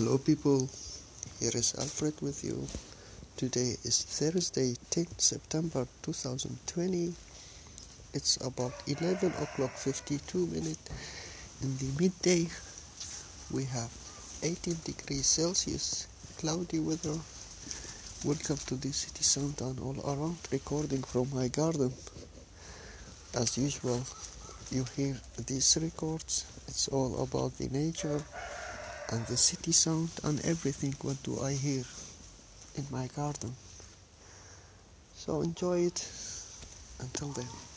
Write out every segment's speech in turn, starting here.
Hello, people. Here is Alfred with you. Today is Thursday, 10 September 2020. It's about 11 o'clock 52 minutes in the midday. We have 18 degrees Celsius, cloudy weather. Welcome to the city sound and all around recording from my garden. As usual, you hear these records. It's all about the nature and the city sound and everything what do I hear in my garden. So enjoy it until then.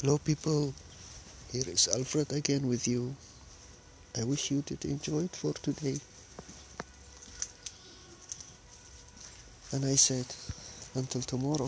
Hello, people. Here is Alfred again with you. I wish you did enjoy it for today. And I said, until tomorrow.